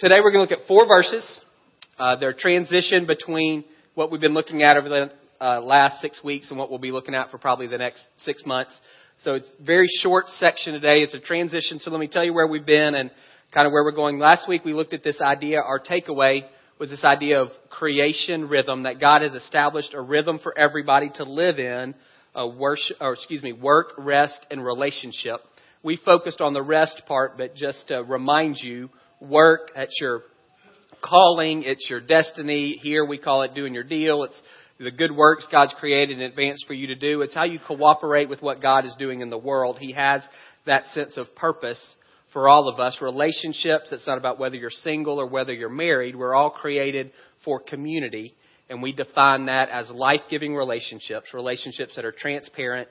today we're going to look at four verses. Uh, they're transition between what we've been looking at over the uh, last six weeks and what we'll be looking at for probably the next six months. So it's a very short section today. It's a transition. So let me tell you where we've been and kind of where we're going. Last week we looked at this idea. Our takeaway was this idea of creation rhythm that God has established a rhythm for everybody to live in, a worship, or excuse me, work, rest, and relationship. We focused on the rest part, but just to remind you, work, at your calling, it's your destiny. Here we call it doing your deal. It's the good works God's created in advance for you to do. It's how you cooperate with what God is doing in the world. He has that sense of purpose for all of us. Relationships, it's not about whether you're single or whether you're married. We're all created for community, and we define that as life giving relationships, relationships that are transparent,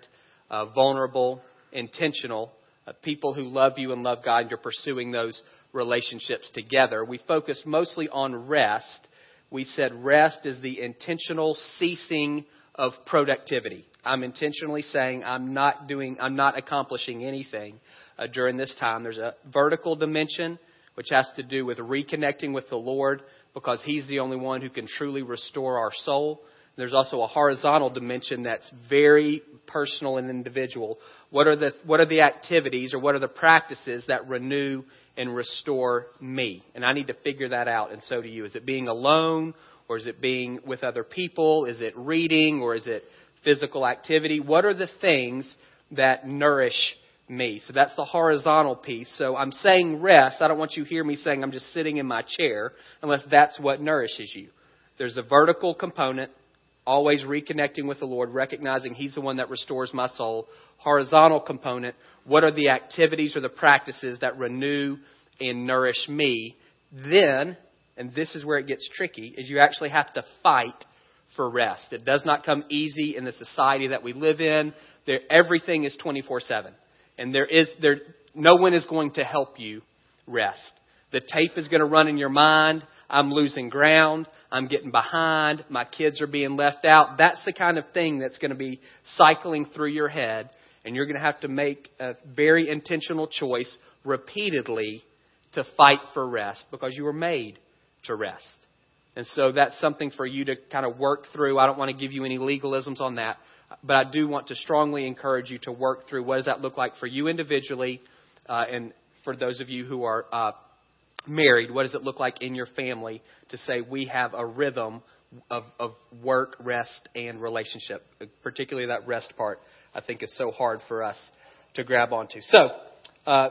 uh, vulnerable, intentional, uh, people who love you and love God, and you're pursuing those relationships together. We focused mostly on rest. We said rest is the intentional ceasing of productivity. I'm intentionally saying I'm not doing, I'm not accomplishing anything uh, during this time. There's a vertical dimension which has to do with reconnecting with the Lord because He's the only one who can truly restore our soul. There's also a horizontal dimension that's very personal and individual. What are the what are the activities or what are the practices that renew and restore me? And I need to figure that out, and so do you. Is it being alone, or is it being with other people? Is it reading, or is it physical activity? What are the things that nourish me? So that's the horizontal piece. So I'm saying rest. I don't want you to hear me saying I'm just sitting in my chair, unless that's what nourishes you. There's a vertical component, always reconnecting with the Lord, recognizing He's the one that restores my soul. Horizontal component, what are the activities or the practices that renew and nourish me? Then, and this is where it gets tricky, is you actually have to fight for rest. It does not come easy in the society that we live in. There, everything is 24 7. And there is, there, no one is going to help you rest. The tape is going to run in your mind. I'm losing ground. I'm getting behind. My kids are being left out. That's the kind of thing that's going to be cycling through your head. And you're going to have to make a very intentional choice repeatedly to fight for rest because you were made to rest. And so that's something for you to kind of work through. I don't want to give you any legalisms on that, but I do want to strongly encourage you to work through what does that look like for you individually, uh, and for those of you who are uh, married, what does it look like in your family to say we have a rhythm of, of work, rest, and relationship? Particularly that rest part, I think, is so hard for us to grab onto. So, uh,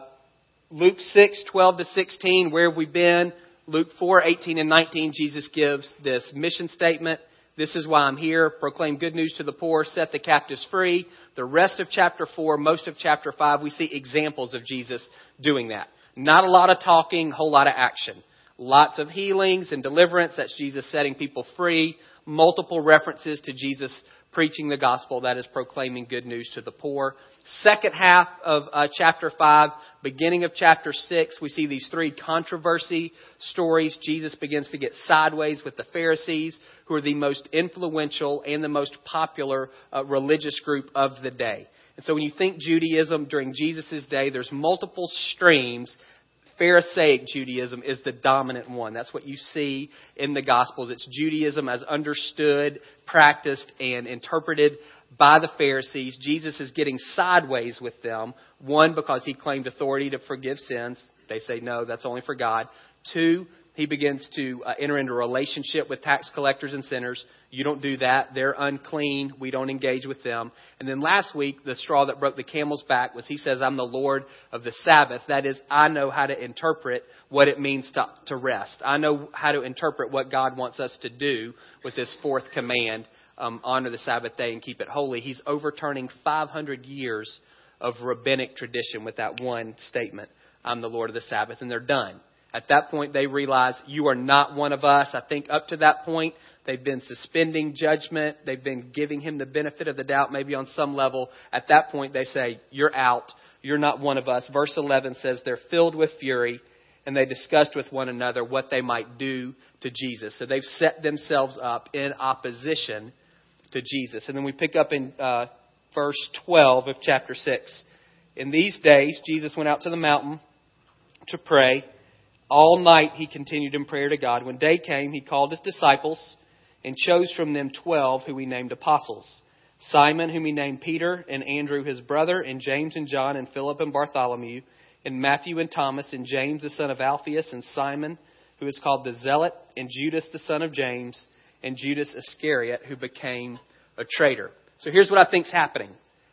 Luke 6, 12 to 16, where have we been? Luke 4, 18 and 19, Jesus gives this mission statement. This is why I'm here. Proclaim good news to the poor, set the captives free. The rest of chapter 4, most of chapter 5, we see examples of Jesus doing that. Not a lot of talking, whole lot of action. Lots of healings and deliverance. That's Jesus setting people free. Multiple references to Jesus preaching the gospel, that is proclaiming good news to the poor. Second half of uh, chapter 5, beginning of chapter 6, we see these three controversy stories. Jesus begins to get sideways with the Pharisees, who are the most influential and the most popular uh, religious group of the day. And so when you think Judaism during Jesus' day, there's multiple streams Pharisaic Judaism is the dominant one. That's what you see in the Gospels. It's Judaism as understood, practiced, and interpreted by the Pharisees. Jesus is getting sideways with them. One, because he claimed authority to forgive sins. They say, no, that's only for God. Two, he begins to uh, enter into a relationship with tax collectors and sinners. You don't do that. They're unclean. We don't engage with them. And then last week, the straw that broke the camel's back was he says, I'm the Lord of the Sabbath. That is, I know how to interpret what it means to, to rest. I know how to interpret what God wants us to do with this fourth command um, honor the Sabbath day and keep it holy. He's overturning 500 years of rabbinic tradition with that one statement I'm the Lord of the Sabbath, and they're done. At that point, they realize you are not one of us. I think up to that point, they've been suspending judgment. They've been giving him the benefit of the doubt, maybe on some level. At that point, they say, You're out. You're not one of us. Verse 11 says they're filled with fury and they discussed with one another what they might do to Jesus. So they've set themselves up in opposition to Jesus. And then we pick up in uh, verse 12 of chapter 6. In these days, Jesus went out to the mountain to pray All night he continued in prayer to God. When day came, he called his disciples and chose from them twelve who he named apostles. Simon, whom he named Peter, and Andrew his brother, and James and John, and Philip and Bartholomew, and Matthew and Thomas, and James the son of Alphaeus, and Simon, who is called the Zealot, and Judas the son of James, and Judas Iscariot, who became a traitor. So here's what I think's happening.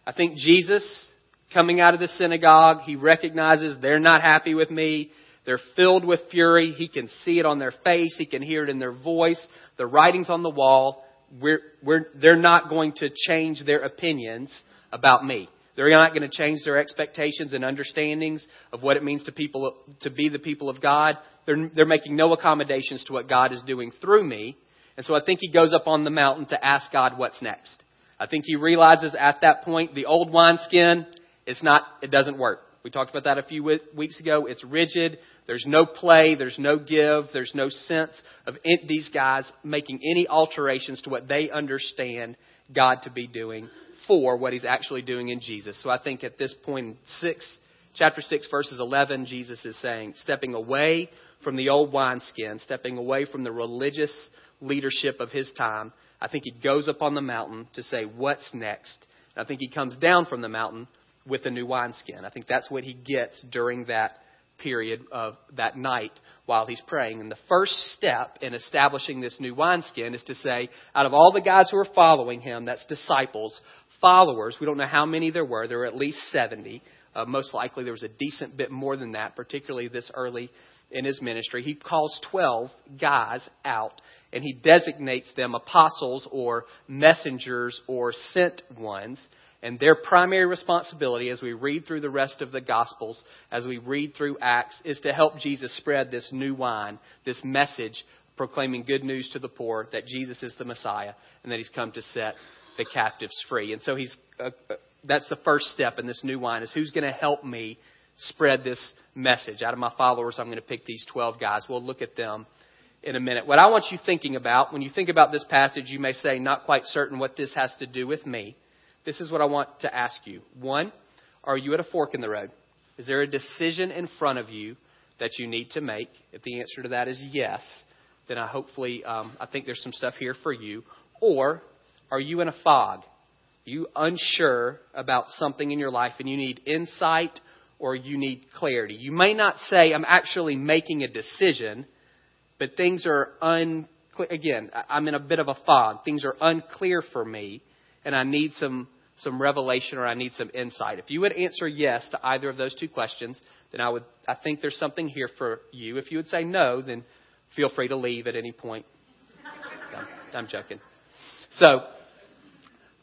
I think Jesus, coming out of the synagogue, he recognizes they're not happy with me. They're filled with fury. He can see it on their face. He can hear it in their voice. The writing's on the wall. We're, we're, they're not going to change their opinions about me. They're not going to change their expectations and understandings of what it means to people to be the people of God. They're, they're making no accommodations to what God is doing through me. And so I think he goes up on the mountain to ask God what's next. I think he realizes at that point the old wineskin, it's not, it doesn't work. We talked about that a few weeks ago. It's rigid. There's no play. There's no give. There's no sense of these guys making any alterations to what they understand God to be doing for what he's actually doing in Jesus. So I think at this point in 6, chapter 6, verses 11, Jesus is saying, stepping away from the old wineskin, stepping away from the religious leadership of his time, I think he goes up on the mountain to say, What's next? And I think he comes down from the mountain with a new wineskin. I think that's what he gets during that period of that night while he's praying. And the first step in establishing this new wineskin is to say, out of all the guys who are following him, that's disciples, followers, we don't know how many there were, there were at least 70. Uh, most likely there was a decent bit more than that, particularly this early in his ministry. He calls 12 guys out and he designates them apostles or messengers or sent ones. And their primary responsibility as we read through the rest of the Gospels, as we read through Acts, is to help Jesus spread this new wine, this message proclaiming good news to the poor that Jesus is the Messiah and that he's come to set the captives free. And so he's, uh, uh that's the first step in this new wine is who's going to help me spread this message. Out of my followers, I'm going to pick these 12 guys. We'll look at them in a minute. What I want you thinking about, when you think about this passage, you may say, not quite certain what this has to do with me. This is what I want to ask you. One, are you at a fork in the road? Is there a decision in front of you that you need to make? If the answer to that is yes, then I hopefully, um, I think there's some stuff here for you. Or are you in a fog? You unsure about something in your life and you need insight or you need clarity? You may not say, I'm actually making a decision, but things are unclear. Again, I'm in a bit of a fog. Things are unclear for me, and I need some, some revelation or I need some insight. If you would answer yes to either of those two questions, then I would, I think there's something here for you. If you would say no, then feel free to leave at any point. I'm, I'm joking. So,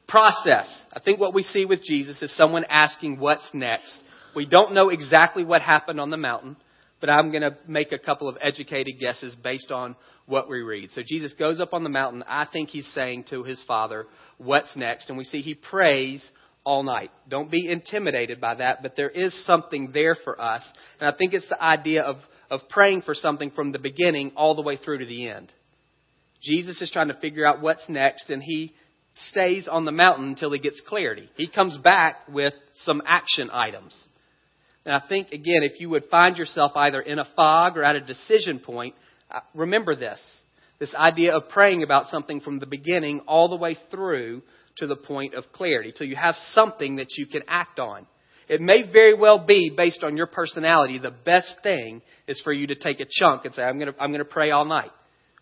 process. I think what we see with Jesus is someone asking what's next. We don't know exactly what happened on the mountain but I'm going to make a couple of educated guesses based on what we read. So Jesus goes up on the mountain. I think he's saying to his father, What's next? And we see he prays all night. Don't be intimidated by that, but there is something there for us. And I think it's the idea of, of praying for something from the beginning all the way through to the end. Jesus is trying to figure out what's next, and he stays on the mountain until he gets clarity. He comes back with some action items. And I think, again, if you would find yourself either in a fog or at a decision point, uh, remember this. This idea of praying about something from the beginning all the way through to the point of clarity, till you have something that you can act on. It may very well be, based on your personality, the best thing is for you to take a chunk and say, I'm going to, I'm going to pray all night.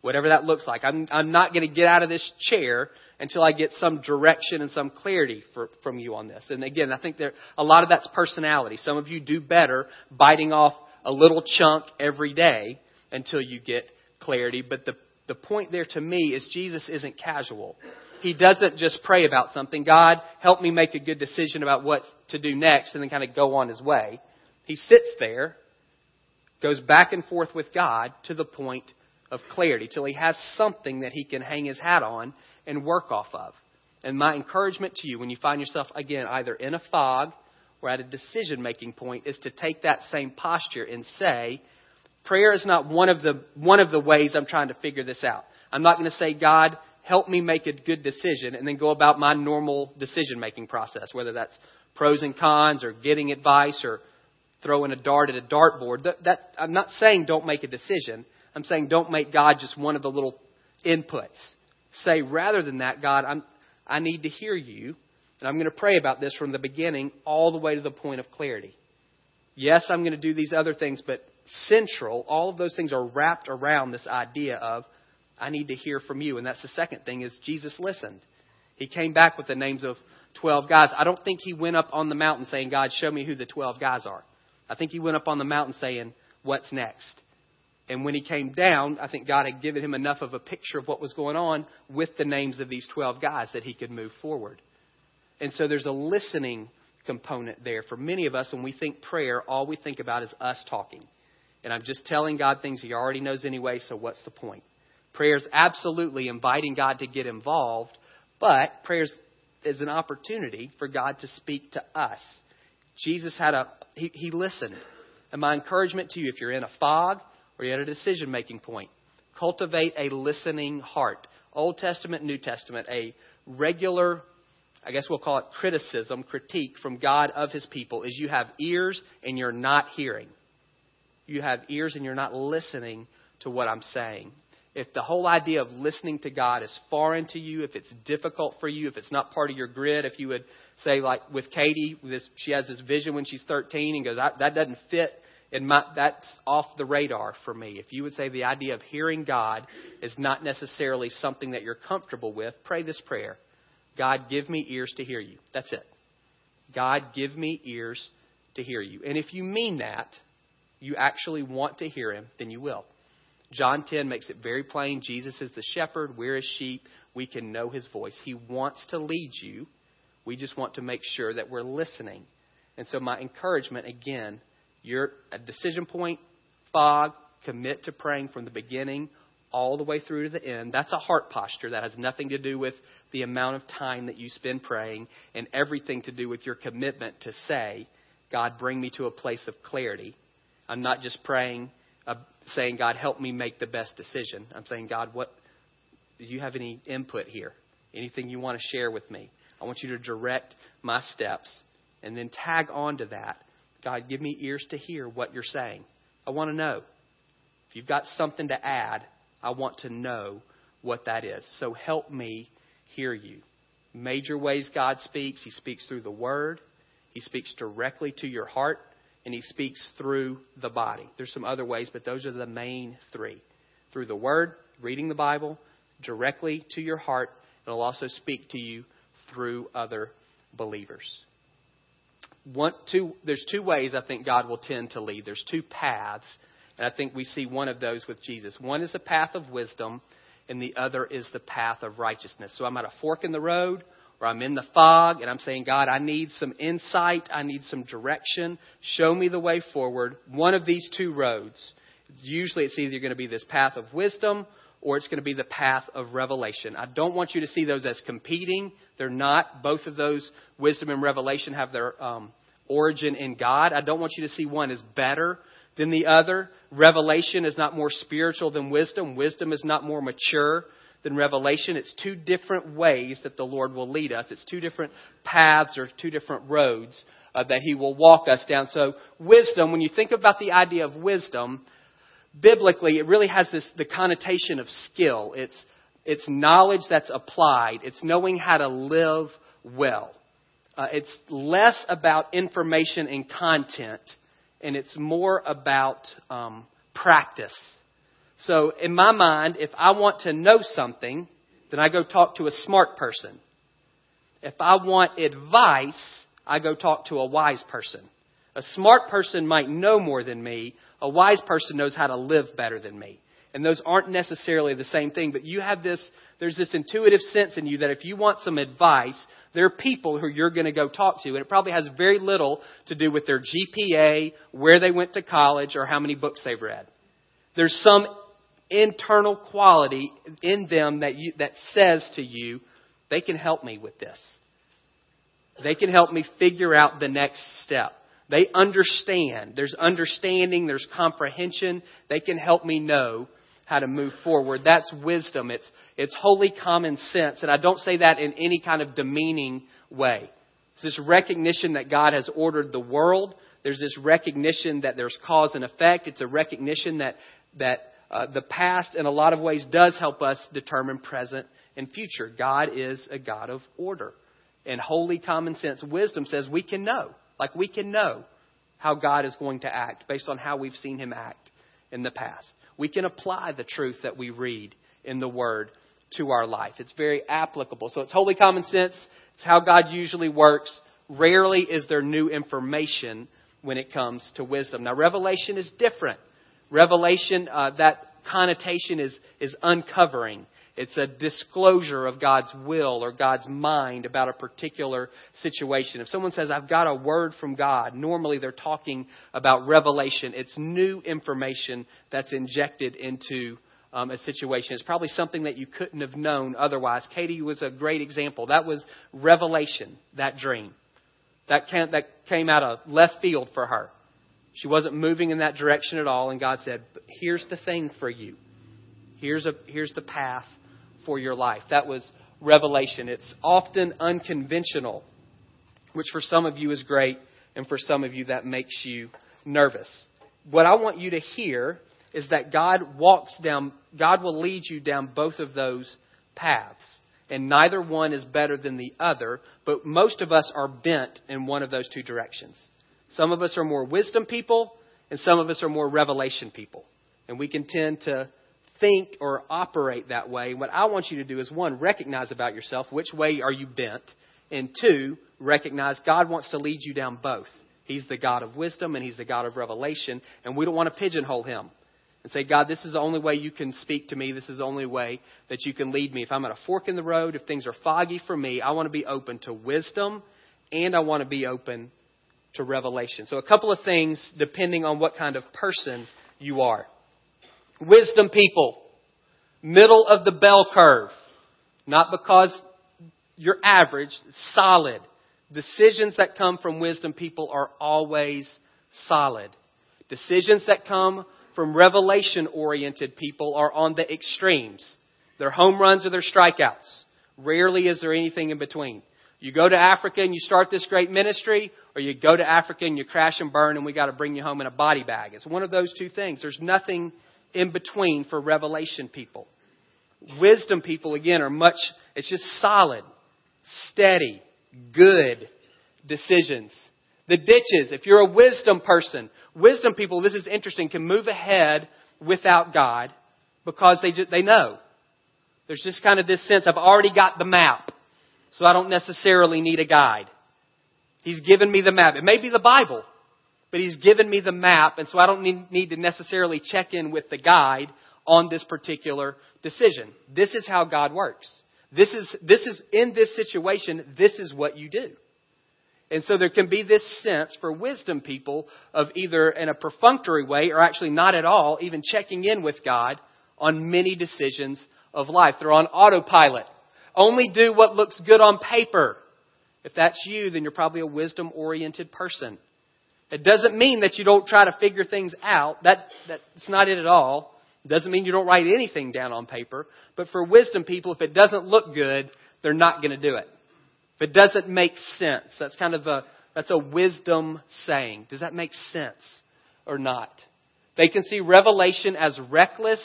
Whatever that looks like. I'm, I'm not going to get out of this chair until I get some direction and some clarity for, from you on this. And again, I think there a lot of that's personality. Some of you do better biting off a little chunk every day until you get clarity. But the the point there to me is Jesus isn't casual. He doesn't just pray about something. God, help me make a good decision about what to do next and then kind of go on his way. He sits there, goes back and forth with God to the point of clarity till he has something that he can hang his hat on and work off of. And my encouragement to you when you find yourself, again, either in a fog or at a decision making point is to take that same posture and say, prayer is not one of the, one of the ways I'm trying to figure this out. I'm not going to say, God, help me make a good decision and then go about my normal decision making process, whether that's pros and cons or getting advice or throwing a dart at a dartboard. That, that, I'm not saying don't make a decision. I'm saying don't make God just one of the little inputs. Say rather than that, God, I'm, I need to hear you, and I'm going to pray about this from the beginning all the way to the point of clarity. Yes, I'm going to do these other things, but central, all of those things are wrapped around this idea of I need to hear from you. And that's the second thing is Jesus listened. He came back with the names of 12 guys. I don't think he went up on the mountain saying, God, show me who the 12 guys are. I think he went up on the mountain saying, what's next? And when he came down, I think God had given him enough of a picture of what was going on with the names of these 12 guys that he could move forward. And so there's a listening component there. For many of us, when we think prayer, all we think about is us talking. And I'm just telling God things He already knows anyway, so what's the point? Prayer is absolutely inviting God to get involved, but prayer is an opportunity for God to speak to us. Jesus had a, he, he listened. And my encouragement to you, if you're in a fog or you're at a decision making point, cultivate a listening heart. Old Testament, New Testament, a regular I guess we'll call it criticism, critique from God of his people, is you have ears and you're not hearing. You have ears and you're not listening to what I'm saying. If the whole idea of listening to God is foreign to you, if it's difficult for you, if it's not part of your grid, if you would say, like with Katie, this, she has this vision when she's 13 and goes, that doesn't fit in my, that's off the radar for me. If you would say the idea of hearing God is not necessarily something that you're comfortable with, pray this prayer. God, give me ears to hear you. That's it. God, give me ears to hear you. And if you mean that, you actually want to hear him, then you will. John 10 makes it very plain Jesus is the shepherd, we're his sheep, we can know his voice. He wants to lead you. We just want to make sure that we're listening. And so, my encouragement again, you're at decision point, fog, commit to praying from the beginning all the way through to the end. That's a heart posture. That has nothing to do with the amount of time that you spend praying and everything to do with your commitment to say, God, bring me to a place of clarity. I'm not just praying, uh, saying, God, help me make the best decision. I'm saying, God, what do you have any input here? Anything you want to share with me? I want you to direct my steps and then tag on to that. God, give me ears to hear what you're saying. I want to know. If you've got something to add, I want to know what that is. So help me hear you. Major ways God speaks. He speaks through the Word, He speaks directly to your heart, and He speaks through the body. There's some other ways, but those are the main three. Through the Word, reading the Bible, directly to your heart. And it'll also speak to you through other believers. One, two, there's two ways I think God will tend to lead. There's two paths and I think we see one of those with Jesus. One is the path of wisdom, and the other is the path of righteousness. So I'm at a fork in the road, or I'm in the fog, and I'm saying, God, I need some insight. I need some direction. Show me the way forward. One of these two roads. Usually it's either going to be this path of wisdom or it's going to be the path of revelation. I don't want you to see those as competing. They're not. Both of those, wisdom and revelation, have their um, origin in God. I don't want you to see one as better than the other. Revelation is not more spiritual than wisdom. Wisdom is not more mature than revelation. It's two different ways that the Lord will lead us. It's two different paths or two different roads uh, that He will walk us down. So, wisdom, when you think about the idea of wisdom, biblically, it really has this the connotation of skill. It's it's knowledge that's applied. It's knowing how to live well. Uh, it's less about information and content and it's more about um, practice. So, in my mind, if I want to know something, then I go talk to a smart person. If I want advice, I go talk to a wise person. A smart person might know more than me. A wise person knows how to live better than me. And those aren't necessarily the same thing, but you have this, there's this intuitive sense in you that if you want some advice, there are people who you're going to go talk to, and it probably has very little to do with their GPA, where they went to college, or how many books they've read. There's some internal quality in them that you, that says to you, they can help me with this. They can help me figure out the next step. They understand. There's understanding, there's comprehension. They can help me know how to move forward. That's wisdom. It's, it's holy common sense. And I don't say that in any kind of demeaning way. It's this recognition that God has ordered the world, There's this recognition that there's cause and effect. It's a recognition that, that uh, the past, in a lot of ways, does help us determine present and future. God is a God of order. And holy common sense wisdom says we can know. Like we can know how God is going to act based on how we've seen him act in the past. We can apply the truth that we read in the Word to our life. It's very applicable. So it's holy common sense. It's how God usually works. Rarely is there new information when it comes to wisdom. Now, revelation is different. Revelation, uh, that connotation is, is uncovering. It's a disclosure of God's will or God's mind about a particular situation. If someone says, I've got a word from God, normally they're talking about revelation. It's new information that's injected into um, a situation. It's probably something that you couldn't have known otherwise. Katie was a great example. That was revelation, that dream. That came, that came out of left field for her. She wasn't moving in that direction at all, and God said, Here's the thing for you. Here's, a, here's the path for your life. That was revelation. It's often unconventional, which for some of you is great, and for some of you that makes you nervous. What I want you to hear is that God walks down, God will lead you down both of those paths. And neither one is better than the other, but most of us are bent in one of those two directions. Some of us are more wisdom people, and some of us are more revelation people. And we can tend to think or operate that way. What I want you to do is one, recognize about yourself which way are you bent, and two, recognize God wants to lead you down both. He's the God of wisdom and He's the God of revelation, and we don't want to pigeonhole Him and say, God, this is the only way you can speak to me. This is the only way that you can lead me. If I'm at a fork in the road, if things are foggy for me, I want to be open to wisdom and I want to be open to revelation. So, a couple of things depending on what kind of person you are. Wisdom people, middle of the bell curve. Not because you're average, solid. Decisions that come from wisdom people are always solid. Decisions that come from revelation oriented people are on the extremes. They're home runs or they're strikeouts. Rarely is there anything in between. You go to Africa and you start this great ministry, or you go to Africa and you crash and burn and we got to bring you home in a body bag. It's one of those two things. There's nothing in between for revelation people. Wisdom people, again, are much, it's just solid, steady, good decisions. The ditches, if you're a wisdom person, wisdom people, this is interesting, can move ahead without God because they, just, they know. There's just kind of this sense, I've already got the map, so I don't necessarily need a guide. He's given me the map. It may be the Bible, but He's given me the map, and so I don't need, to necessarily check in with the guide on this particular decision. This is how God works. This is, this is, in this situation, this is what you do. And so there can be this sense for wisdom people of either in a perfunctory way or actually not at all, even checking in with God on many decisions of life. They're on autopilot. Only do what looks good on paper. If that's you, then you're probably a wisdom oriented person. It doesn't mean that you don't try to figure things out. That, that's not it at all. It doesn't mean you don't write anything down on paper. But for wisdom people, if it doesn't look good, they're not going to do it. If it doesn't make sense, that's kind of a, that's a wisdom saying. Does that make sense or not? They can see revelation as reckless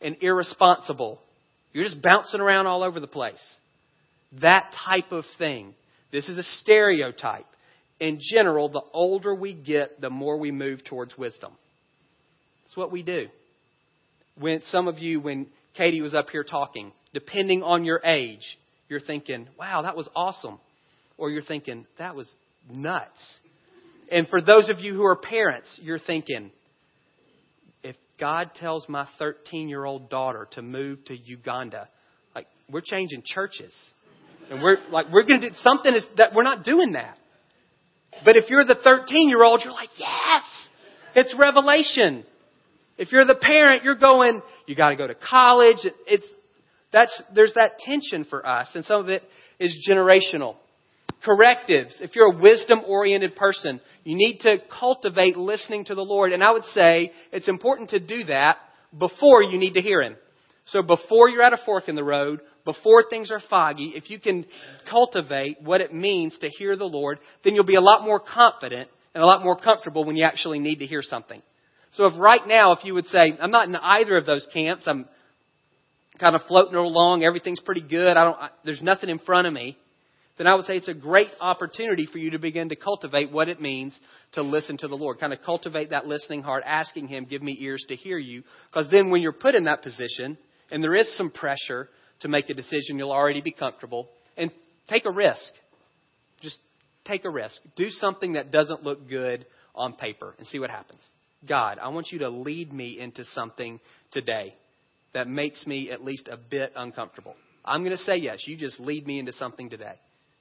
and irresponsible. You're just bouncing around all over the place. That type of thing. This is a stereotype in general, the older we get, the more we move towards wisdom. That's what we do. When some of you, when Katie was up here talking, depending on your age, you're thinking, wow, that was awesome. Or you're thinking, that was nuts. And for those of you who are parents, you're thinking, if God tells my 13 year old daughter to move to Uganda, like, we're changing churches. And we're like, we're going to do something is that we're not doing that. But if you're the 13 year old, you're like, yes, it's revelation. If you're the parent, you're going, you got to go to college. It's, that's, there's that tension for us, and some of it is generational. Correctives. If you're a wisdom oriented person, you need to cultivate listening to the Lord. And I would say it's important to do that before you need to hear Him. So before you're at a fork in the road, before things are foggy, if you can cultivate what it means to hear the Lord, then you'll be a lot more confident and a lot more comfortable when you actually need to hear something. So if right now, if you would say, I'm not in either of those camps, I'm kind of floating along, everything's pretty good, I don't, I, there's nothing in front of me, then I would say it's a great opportunity for you to begin to cultivate what it means to listen to the Lord. Kind of cultivate that listening heart, asking Him, give me ears to hear you. Because then when you're put in that position, and there is some pressure to make a decision, you'll already be comfortable. And take a risk. Just take a risk. Do something that doesn't look good on paper and see what happens. God, I want you to lead me into something today that makes me at least a bit uncomfortable. I'm going to say yes. You just lead me into something today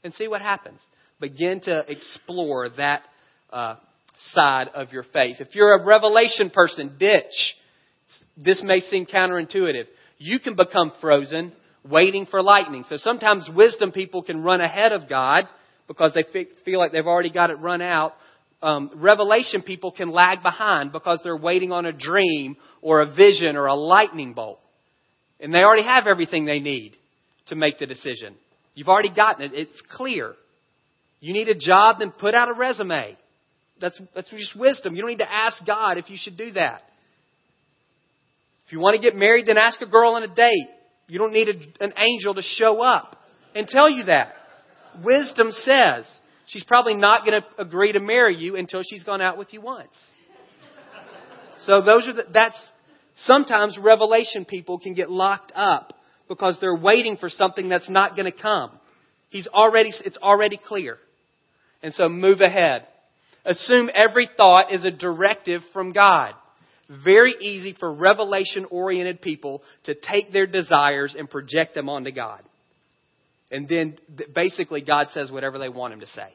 and see what happens. Begin to explore that uh, side of your faith. If you're a revelation person, ditch. This may seem counterintuitive. You can become frozen waiting for lightning. So sometimes wisdom people can run ahead of God because they feel like they've already got it run out. Um, revelation people can lag behind because they're waiting on a dream or a vision or a lightning bolt. And they already have everything they need to make the decision. You've already gotten it. It's clear. You need a job, then put out a resume. That's, that's just wisdom. You don't need to ask God if you should do that. If you want to get married, then ask a girl on a date. You don't need a, an angel to show up and tell you that. Wisdom says she's probably not going to agree to marry you until she's gone out with you once. So those are the, that's sometimes revelation people can get locked up because they're waiting for something that's not going to come. He's already it's already clear. And so move ahead. Assume every thought is a directive from God very easy for revelation oriented people to take their desires and project them onto God. And then basically God says whatever they want him to say.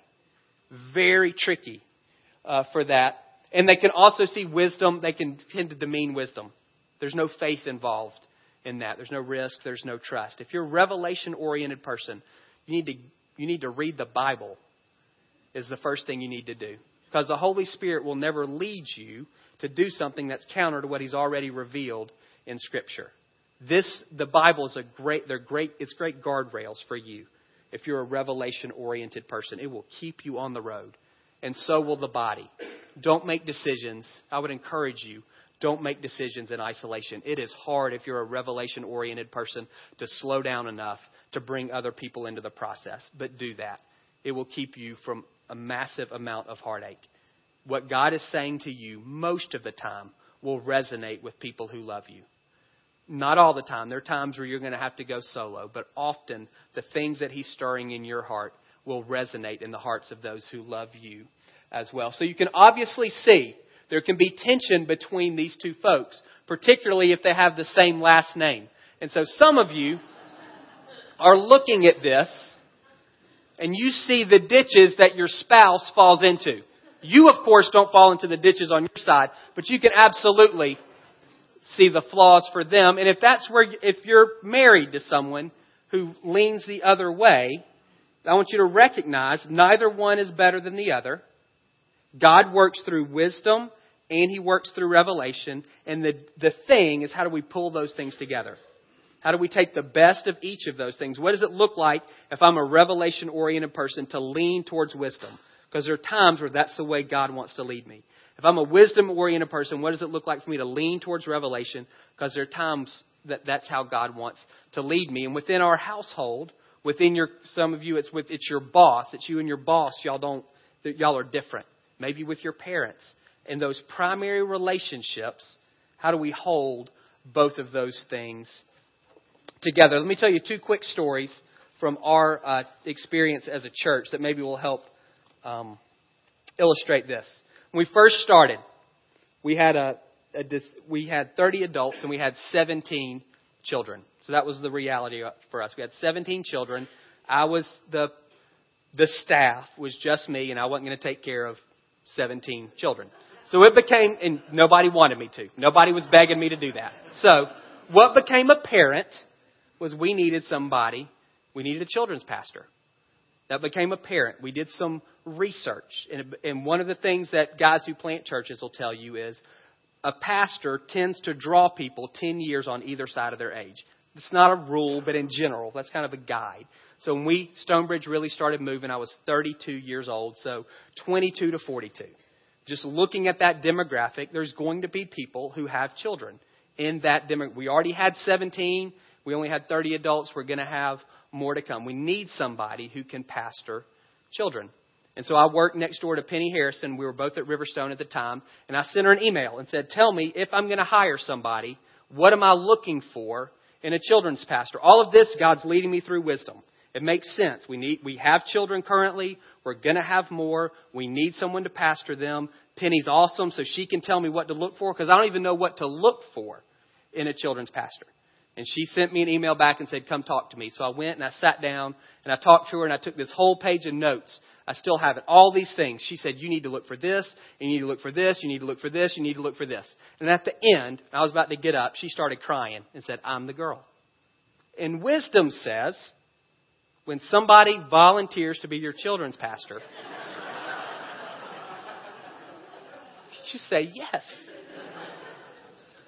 Very tricky uh, for that. And they can also see wisdom, they can tend to demean wisdom. There's no faith involved in that. There's no risk, there's no trust. If you're a revelation oriented person, you need to you need to read the Bible is the first thing you need to do. Because the Holy Spirit will never lead you to do something that's counter to what He's already revealed in Scripture. This, the Bible is a great, they're great, it's great guardrails for you if you're a revelation oriented person. It will keep you on the road. And so will the body. Don't make decisions. I would encourage you, don't make decisions in isolation. It is hard if you're a revelation oriented person to slow down enough to bring other people into the process. But do that. It will keep you from a massive amount of heartache. What God is saying to you most of the time will resonate with people who love you. Not all the time. There are times where you're going to have to go solo, but often the things that He's stirring in your heart will resonate in the hearts of those who love you as well. So you can obviously see there can be tension between these two folks, particularly if they have the same last name. And so some of you are looking at this and you see the ditches that your spouse falls into. You, of course, don't fall into the ditches on your side, but you can absolutely see the flaws for them. And if that's where, if you're married to someone who leans the other way, I want you to recognize neither one is better than the other. God works through wisdom and He works through revelation. And the, the thing is, how do we pull those things together? How do we take the best of each of those things? What does it look like if I'm a revelation oriented person to lean towards wisdom? Because there are times where that's the way God wants to lead me. If I'm a wisdom oriented person, what does it look like for me to lean towards revelation? Because there are times that that's how God wants to lead me. And within our household, within your, some of you, it's with, it's your boss. It's you and your boss. Y'all don't, y'all are different. Maybe with your parents. In those primary relationships, how do we hold both of those things together. Let me tell you two quick stories from our uh, experience as a church that maybe will help um, illustrate this. When we first started, we had a, a, we had 30 adults and we had 17 children. So that was the reality for us. We had 17 children. I was the the staff was just me, and I wasn't going to take care of 17 children. So it became, and nobody wanted me to. Nobody was begging me to do that. So what became apparent was we needed somebody, we needed a children's pastor. That became apparent. We did some research. And, and one of the things that guys who plant churches will tell you is a pastor tends to draw people 10 years on either side of their age. It's not a rule, but in general, that's kind of a guide. So when we, Stonebridge really started moving, I was 32 years old, so 22 to 42. just looking at that demographic, there's going to be people who have children in that demographic. We already had 17. We only had 30 adults. We're going to have more to come. We need somebody who can pastor children. And so I worked next door to Penny Harrison. We were both at Riverstone at the time. And I sent her an email and said, Tell me if I'm going to hire somebody, what am I looking for in a children's pastor? All of this, God's leading me through wisdom. It makes sense. We need, we have children currently. We're going to have more. We need someone to pastor them. Penny's awesome, so she can tell me what to look for because I don't even know what to look for in a children's pastor. And she sent me an email back and said, Come talk to me. So I went and I sat down and I talked to her and I took this whole page of notes. I still have it. All these things. She said, You need to look for this, you need to look for this, you need to look for this, you need to look for this. And at the end, I was about to get up, she started crying and said, I'm the girl. And wisdom says, when somebody volunteers to be your children's pastor, you say yes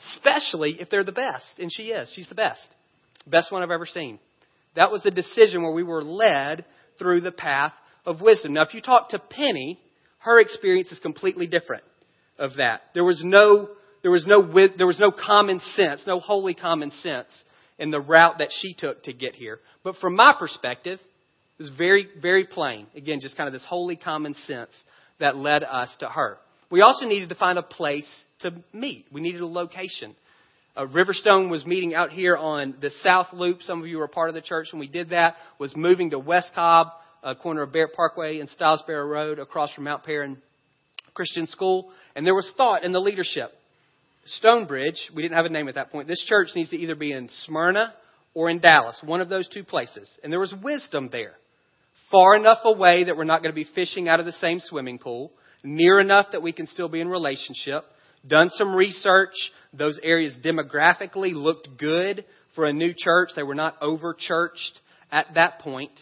especially if they're the best. And she is. She's the best. Best one I've ever seen. That was a decision where we were led through the path of wisdom. Now, if you talk to Penny, her experience is completely different of that. There was no, there was no, there was no common sense, no holy common sense in the route that she took to get here. But from my perspective, it was very, very plain. Again, just kind of this holy common sense that led us to her. We also needed to find a place to meet. We needed a location. Uh, Riverstone was meeting out here on the South Loop. Some of you were part of the church when we did that. Was moving to West Cobb, uh, corner of Barrett Parkway and Stilesboro Road, across from Mount Paran Christian School. And there was thought in the leadership. Stonebridge, we didn't have a name at that point. This church needs to either be in Smyrna or in Dallas, one of those two places. And there was wisdom there. Far enough away that we're not going to be fishing out of the same swimming pool. Near enough that we can still be in relationship done some research. Those areas demographically looked good for a new church. They were not over churched at that point.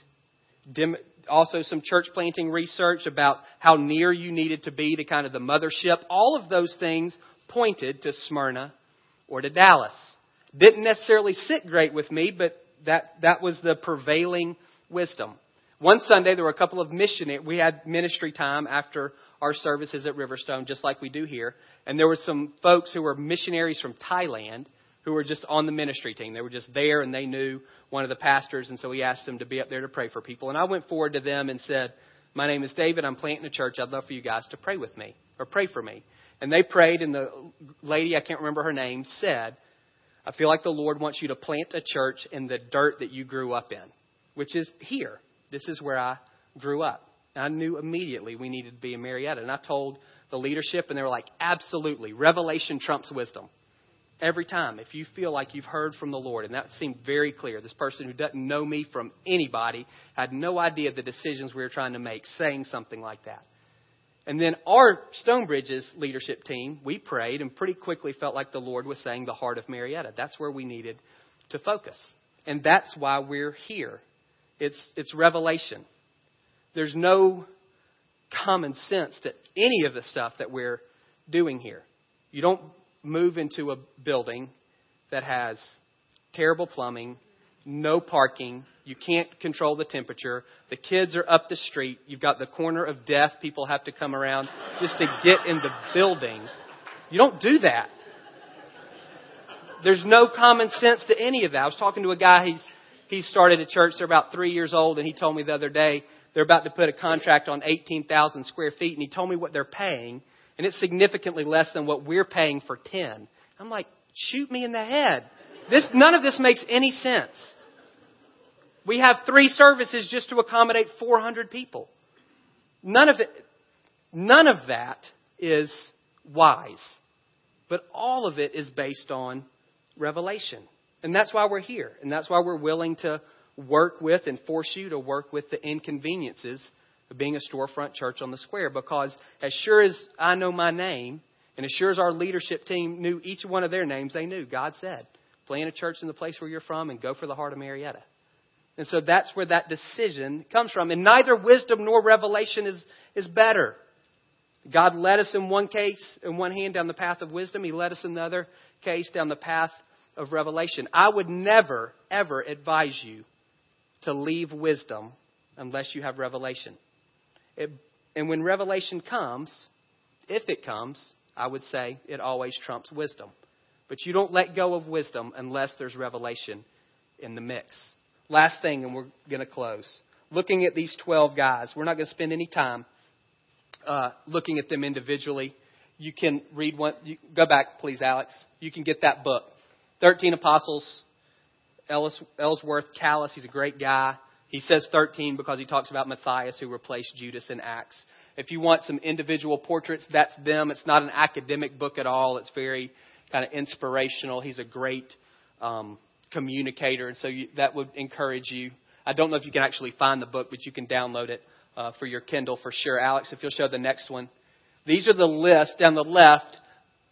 Dem- also, some church planting research about how near you needed to be to kind of the mothership. All of those things pointed to Smyrna or to Dallas. Didn't necessarily sit great with me, but that, that was the prevailing wisdom. One Sunday, there were a couple of missionaries. We had ministry time after our services at Riverstone, just like we do here. And there were some folks who were missionaries from Thailand who were just on the ministry team. They were just there and they knew one of the pastors, and so he asked them to be up there to pray for people. And I went forward to them and said, My name is David. I'm planting a church. I'd love for you guys to pray with me or pray for me. And they prayed, and the lady, I can't remember her name, said, I feel like the Lord wants you to plant a church in the dirt that you grew up in, which is here. This is where I grew up. And I knew immediately we needed to be in Marietta. And I told the leadership, and they were like, absolutely. Revelation trumps wisdom. Every time. If you feel like you've heard from the Lord, and that seemed very clear. This person who doesn't know me from anybody had no idea the decisions we were trying to make, saying something like that. And then our Stonebridge's leadership team, we prayed and pretty quickly felt like the Lord was saying the heart of Marietta. That's where we needed to focus. And that's why we're here. It's, it's revelation. There's no common sense to any of the stuff that we're doing here. You don't move into a building that has terrible plumbing, no parking, you can't control the temperature, the kids are up the street, you've got the corner of death, people have to come around just to get in the building. You don't do that. There's no common sense to any of that. I was talking to a guy, he's he started a church, they're about three years old, and he told me the other day they're about to put a contract on 18,000 square feet, and he told me what they're paying, and it's significantly less than what we're paying for 10. I'm like, shoot me in the head. This, none of this makes any sense. We have three services just to accommodate 400 people. None of it, none of that is wise. But all of it is based on revelation. And that's why we're here. And that's why we're willing to work with and force you to work with the inconveniences of being a storefront church on the square. Because as sure as I know my name, and as sure as our leadership team knew each one of their names, they knew God said, plant a church in the place where you're from and go for the heart of Marietta. And so that's where that decision comes from. And neither wisdom nor revelation is, is better. God led us in one case, in one hand, down the path of wisdom. He led us in the other case down the path of revelation. I would never, ever advise you to leave wisdom unless you have revelation. It, and when revelation comes, if it comes, I would say it always trumps wisdom. But you don't let go of wisdom unless there's revelation in the mix. Last thing, and we're going to close. Looking at these 12 guys, we're not going to spend any time uh, looking at them individually. You can read one. You, go back, please, Alex. You can get that book. 13 Apostles, Ellis, Ellsworth Kalas. He's a great guy. He says 13 because he talks about Matthias, who replaced Judas in Acts. If you want some individual portraits, that's them. It's not an academic book at all. It's very kind of inspirational. He's a great um, communicator, and so you, that would encourage you. I don't know if you can actually find the book, but you can download it uh, for your Kindle for sure. Alex, if you'll show the next one. These are the lists down the left.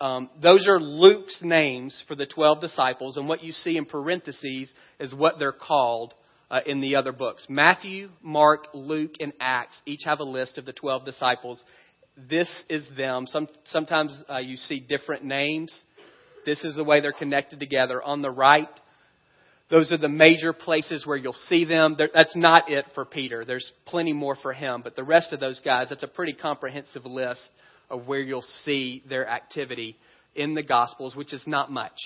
Um, those are Luke's names for the 12 disciples, and what you see in parentheses is what they're called uh, in the other books. Matthew, Mark, Luke, and Acts each have a list of the 12 disciples. This is them. Some, sometimes uh, you see different names. This is the way they're connected together. On the right, those are the major places where you'll see them. That's not it for Peter. There's plenty more for him. But the rest of those guys, that's a pretty comprehensive list of where you'll see their activity in the Gospels, which is not much.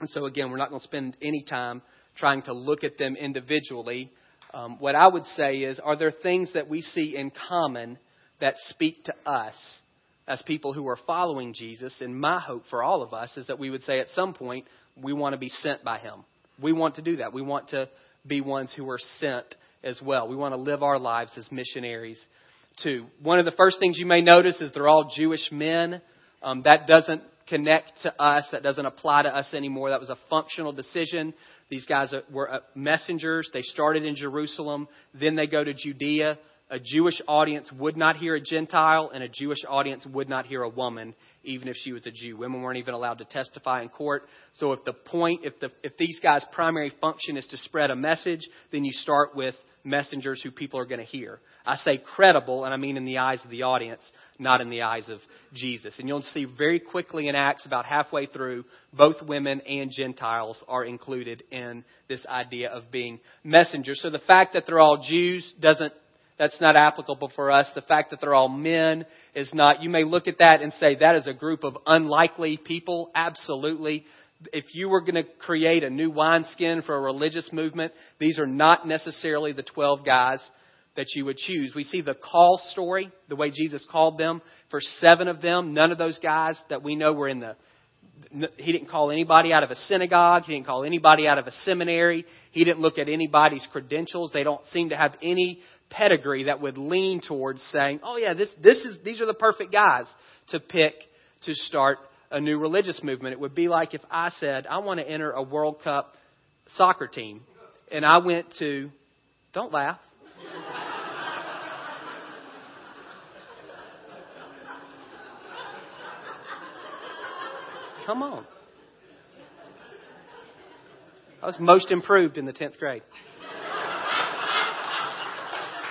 And so, again, we're not going to spend any time trying to look at them individually. Um, what I would say is, are there things that we see in common that speak to us as people who are following Jesus? And my hope for all of us is that we would say at some point, we want to be sent by Him. We want to do that. We want to be ones who are sent as well. We want to live our lives as missionaries too. One of the first things you may notice is they're all Jewish men. Um, that doesn't connect to us. That doesn't apply to us anymore. That was a functional decision. These guys were uh, messengers. They started in Jerusalem. Then they go to Judea a Jewish audience would not hear a Gentile, and a Jewish audience would not hear a woman, even if she was a Jew. Women weren't even allowed to testify in court. So if the point, if the if these guys' primary function is to spread a message, then you start with messengers who people are going to hear. I say credible, and I mean in the eyes of the audience, not in the eyes of Jesus. And you'll see very quickly in Acts, about halfway through, both women and Gentiles are included in this idea of being messengers. So the fact that they're all Jews doesn't that's not applicable for us. The fact that they're all men is not. You may look at that and say that is a group of unlikely people. Absolutely. If you were going to create a new wineskin for a religious movement, these are not necessarily the 12 guys that you would choose. We see the call story, the way Jesus called them. For seven of them, none of those guys that we know were in the he didn't call anybody out of a synagogue. He didn't call anybody out of a seminary. He didn't look at anybody's credentials. They don't seem to have any pedigree that would lean towards saying, "Oh yeah, this this is these are the perfect guys to pick to start a new religious movement." It would be like if I said, "I want to enter a World Cup soccer team," and I went to, don't laugh. Come on. I was most improved in the 10th grade.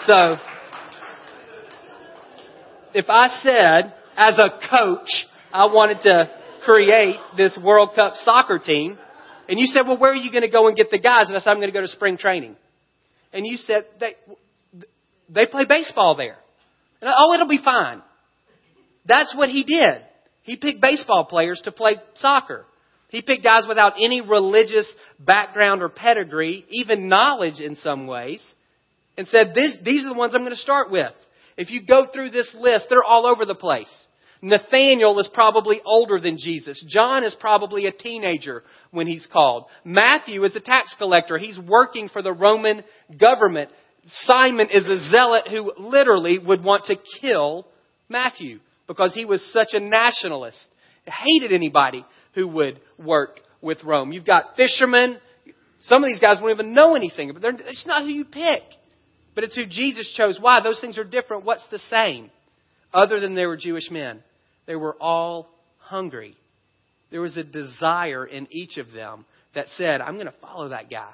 So, if I said, as a coach, I wanted to create this World Cup soccer team, and you said, well, where are you going to go and get the guys? And I said, I'm going to go to spring training. And you said, they, they play baseball there. And I, oh, it'll be fine. That's what he did. He picked baseball players to play soccer. He picked guys without any religious background or pedigree, even knowledge in some ways and said, These are the ones I'm going to start with. If you go through this list, they're all over the place. Nathaniel is probably older than Jesus. John is probably a teenager when he's called. Matthew is a tax collector. He's working for the Roman government. Simon is a zealot who literally would want to kill Matthew because he was such a nationalist. Hated anybody who would work with Rome. You've got fishermen. Some of these guys won't even know anything, but it's not who you pick. But it's who Jesus chose. Why? Those things are different. What's the same? Other than they were Jewish men, they were all hungry. There was a desire in each of them that said, I'm going to follow that guy.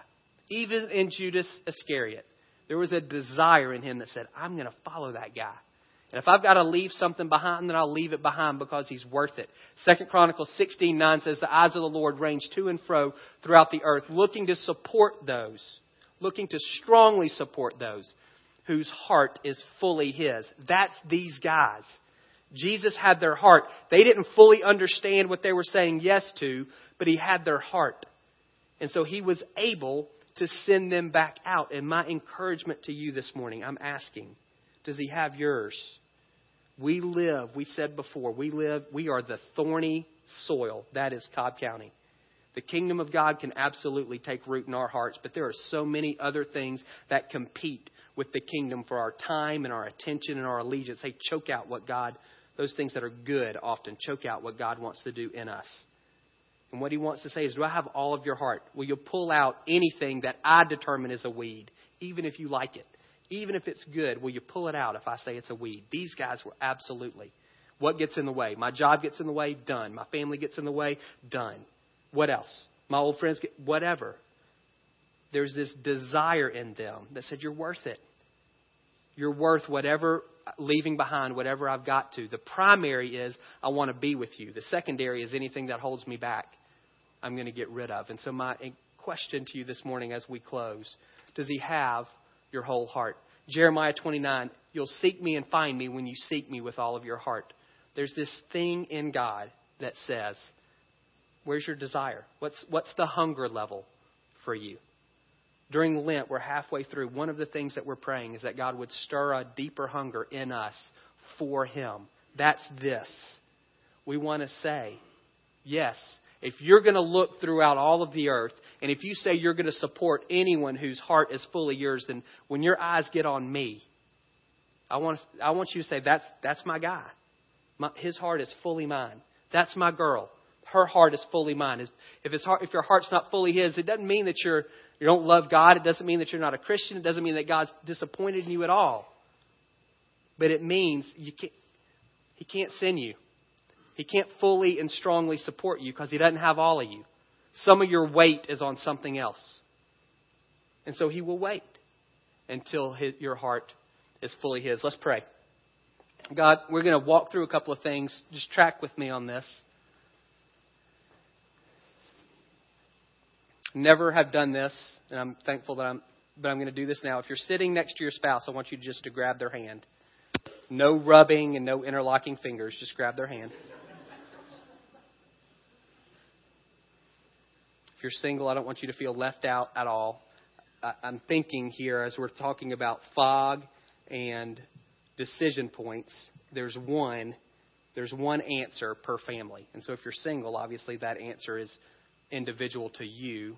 Even in Judas Iscariot, there was a desire in him that said, I'm going to follow that guy. And if I've got to leave something behind, then I'll leave it behind because he's worth it. Second Chronicles 16:9 says, "The eyes of the Lord range to and fro throughout the earth, looking to support those looking to strongly support those whose heart is fully His. That's these guys. Jesus had their heart. They didn't fully understand what they were saying yes to, but he had their heart. And so he was able to send them back out. And my encouragement to you this morning, I'm asking, does he have yours? We live, we said before, we live, we are the thorny soil. That is Cobb County. The kingdom of God can absolutely take root in our hearts, but there are so many other things that compete with the kingdom for our time and our attention and our allegiance. They choke out what God, those things that are good often choke out what God wants to do in us. And what he wants to say is, Do I have all of your heart? Will you pull out anything that I determine is a weed, even if you like it? Even if it's good, will you pull it out if I say it's a weed? These guys were absolutely. What gets in the way? My job gets in the way? Done. My family gets in the way? Done. What else? My old friends get whatever. There's this desire in them that said, You're worth it. You're worth whatever leaving behind whatever I've got to. The primary is I want to be with you. The secondary is anything that holds me back. I'm going to get rid of. And so my question to you this morning as we close, does he have your whole heart? Jeremiah 29, you'll seek me and find me when you seek me with all of your heart. There's this thing in God that says, Where's your desire? What's, what's the hunger level for you? During Lent, we're halfway through. One of the things that we're praying is that God would stir a deeper hunger in us for Him. That's this. We want to say, yes, if you're going to look throughout all of the earth, and if you say you're going to support anyone whose heart is fully yours, then when your eyes get on me, I want, I want you to say, that's, that's my guy. My, his heart is fully mine. That's my girl her heart is fully mine. If, his heart, if your heart's not fully his, it doesn't mean that you're, you don't love God. It doesn't mean that you're not a Christian. It doesn't mean that God's disappointed in you at all. But it means you can't, he can't send you. He can't fully and strongly support you because he doesn't have all of you. Some of your weight is on something else. And so he will wait until his, your heart is fully his. Let's pray. God, we're going to walk through a couple of things. Just track with me on this. Never have done this, and I'm thankful that I'm, but I'm going to do this now. If you're sitting next to your spouse, I want you just to grab their hand. No rubbing and no interlocking fingers. Just grab their hand. If you're single, I don't want you to feel left out at all. I'm thinking here as we're talking about fog and decision points, there's one there's one answer per family. And so if you're single, obviously that answer is individual to you.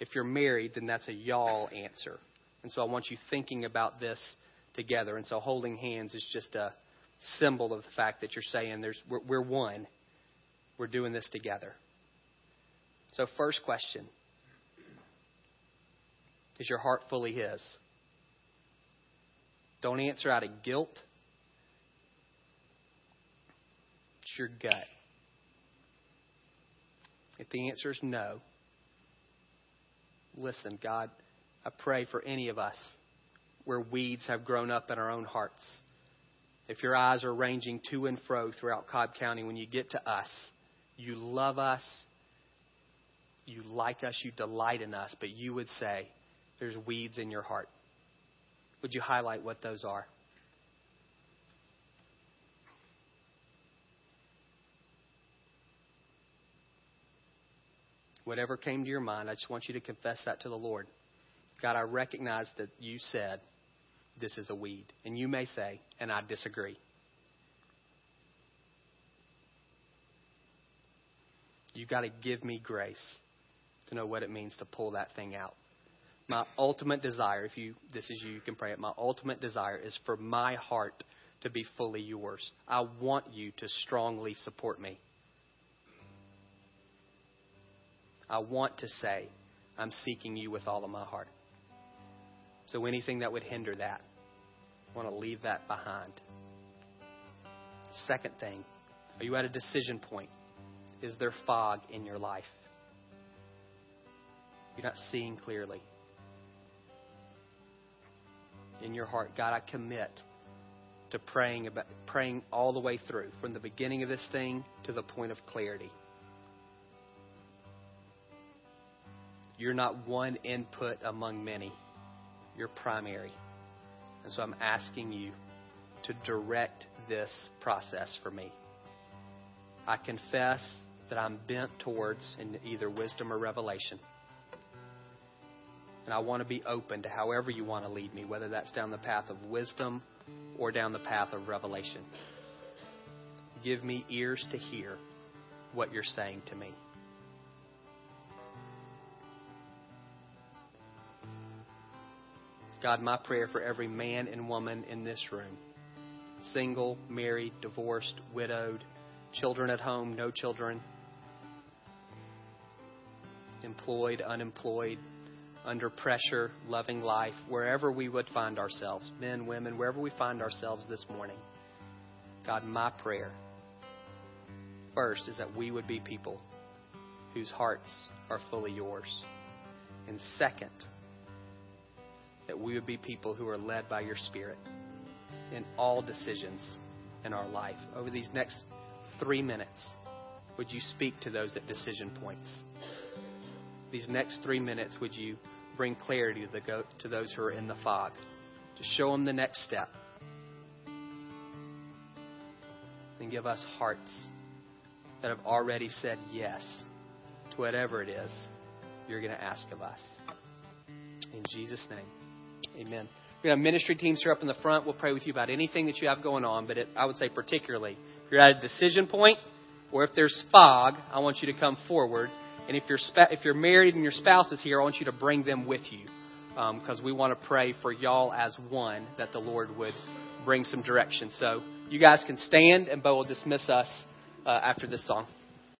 If you're married, then that's a y'all answer. And so I want you thinking about this together. And so holding hands is just a symbol of the fact that you're saying there's we're, we're one. We're doing this together. So first question. Is your heart fully his? Don't answer out of guilt. It's your gut. If the answer is no, listen, God, I pray for any of us where weeds have grown up in our own hearts. If your eyes are ranging to and fro throughout Cobb County, when you get to us, you love us, you like us, you delight in us, but you would say, there's weeds in your heart. Would you highlight what those are? Whatever came to your mind, I just want you to confess that to the Lord. God, I recognize that you said this is a weed. And you may say, and I disagree. You've got to give me grace to know what it means to pull that thing out. My ultimate desire, if you this is you, you can pray it. My ultimate desire is for my heart to be fully yours. I want you to strongly support me. I want to say, I'm seeking you with all of my heart. So anything that would hinder that, I want to leave that behind. Second thing, are you at a decision point? Is there fog in your life? You're not seeing clearly. In your heart, God, I commit to praying about praying all the way through, from the beginning of this thing to the point of clarity. You're not one input among many. You're primary. And so I'm asking you to direct this process for me. I confess that I'm bent towards in either wisdom or revelation. And I want to be open to however you want to lead me, whether that's down the path of wisdom or down the path of revelation. Give me ears to hear what you're saying to me. God, my prayer for every man and woman in this room single, married, divorced, widowed, children at home, no children, employed, unemployed, under pressure, loving life, wherever we would find ourselves, men, women, wherever we find ourselves this morning. God, my prayer first is that we would be people whose hearts are fully yours. And second, that we would be people who are led by your Spirit in all decisions in our life. Over these next three minutes, would you speak to those at decision points? These next three minutes, would you bring clarity to, the, to those who are in the fog? To show them the next step. And give us hearts that have already said yes to whatever it is you're going to ask of us. In Jesus' name, amen. We have ministry teams here up in the front. We'll pray with you about anything that you have going on, but it, I would say particularly if you're at a decision point or if there's fog, I want you to come forward. And if you're spa- if you're married and your spouse is here, I want you to bring them with you because um, we want to pray for y'all as one that the Lord would bring some direction. So you guys can stand, and Bo will dismiss us uh, after this song.